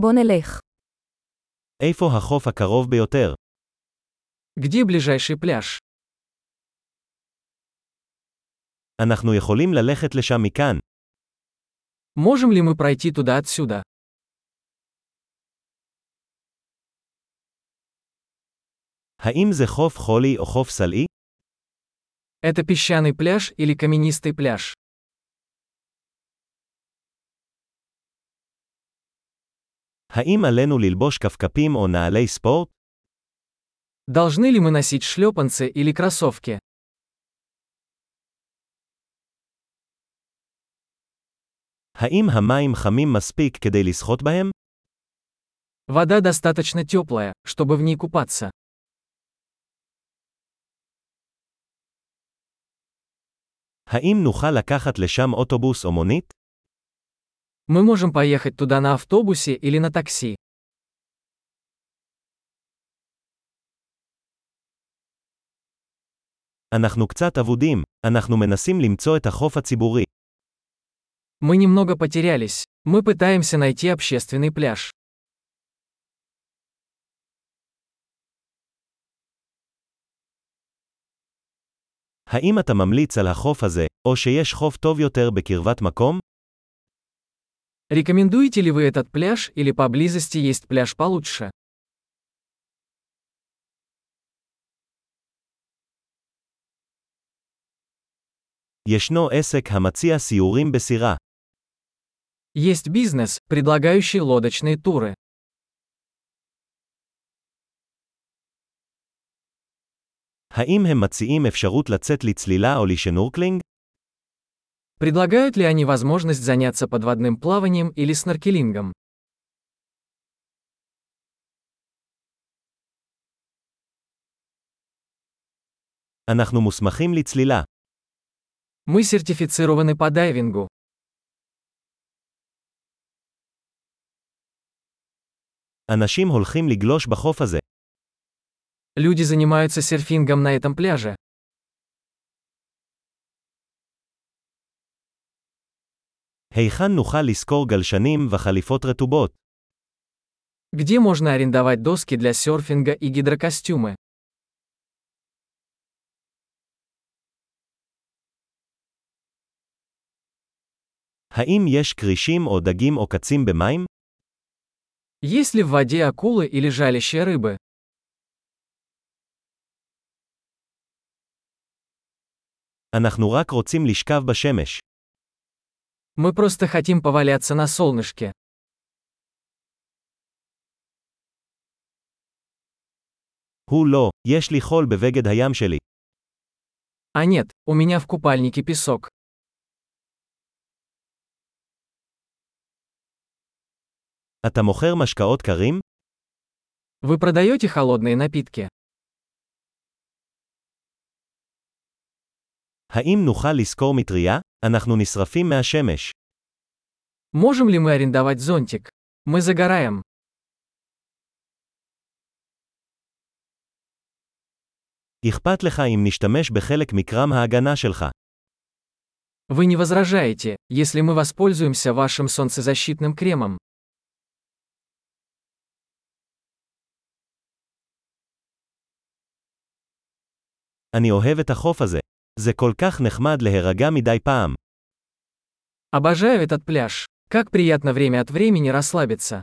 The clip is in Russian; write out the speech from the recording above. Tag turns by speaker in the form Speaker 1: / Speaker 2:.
Speaker 1: בוא נלך.
Speaker 2: איפה החוף הקרוב ביותר?
Speaker 3: Где ближайший пляж?
Speaker 2: אנחנו יכולים ללכת לשם מכאן.
Speaker 3: Можем ли мы пройти туда отсюда?
Speaker 2: האם זה חוף חולי או חוף סלעי?
Speaker 3: Это песчаный пляж или каменистый пляж?
Speaker 2: האם עלינו ללבוש כפכפים או נעלי ספורט?
Speaker 3: Должны ли мы носить шлепанцы или кроссовки?
Speaker 2: האם המים חמים מספיק כדי לשחות בהם?
Speaker 3: Вода достаточно теплая, чтобы в ней купаться.
Speaker 2: האם נוכל לקחת לשם אוטובוס או מונית?
Speaker 3: Мы можем поехать туда на автобусе или на такси.
Speaker 2: אנחנו קצת אבודים, אנחנו מנסים למצוא את החוף הציבורי.
Speaker 3: Мы немного потерялись. Мы пытаемся найти общественный пляж.
Speaker 2: האם אתה ממליץ על החוף הזה, או שיש חוף טוב יותר בקרבת מקום?
Speaker 3: Рекомендуете ли вы этот пляж или поблизости есть пляж получше?
Speaker 2: ישנו עסק המציע סיורים בסירה.
Speaker 3: Есть бизнес, предлагающий лодочные туры.
Speaker 2: האם הם מציעים אפשרות לצאת לצלילה או לשנורקלינג?
Speaker 3: Предлагают ли они возможность заняться подводным плаванием или сноркелингом?
Speaker 2: אנחנו מוסמכים לצלילה.
Speaker 3: Мы сертифицированы по дайвингу.
Speaker 2: אנשים הולכים לגלוש בחוף הזה.
Speaker 3: Люди занимаются серфингом на этом пляже.
Speaker 2: היכן נוכל לשכור גלשנים וחליפות רטובות?
Speaker 3: Где можно арендовать доски для серфинга и гидрокостюмы?
Speaker 2: האם יש כרישים או דגים עוקצים במים?
Speaker 3: Есть ли в воде акулы или жалящие рыбы?
Speaker 2: אנחנו רק רוצים לשכב בשמש.
Speaker 3: Мы просто хотим поваляться на солнышке.
Speaker 2: הוא לא, יש לי חול בבגד הים שלי.
Speaker 3: А нет, у меня в купальнике песок.
Speaker 2: אתה מוכר משקאות קרים?
Speaker 3: Вы продаете холодные напитки?
Speaker 2: האם נוכל לשכור מטריה? אנחנו נשרפים מהשמש.
Speaker 3: Можем ли мы арендовать зонтик? Мы загораем.
Speaker 2: אכפת לך אם נשתמש בחלק מקרם ההגנה שלך.
Speaker 3: Вы не возражаете, если мы воспользуемся вашим солнцезащитным кремом.
Speaker 2: אני אוהב את החוף הזה. זה כל כך נחמד להירגע מדי פעם.
Speaker 3: Обожаю этот пляж. Как приятно время от времени расслабиться.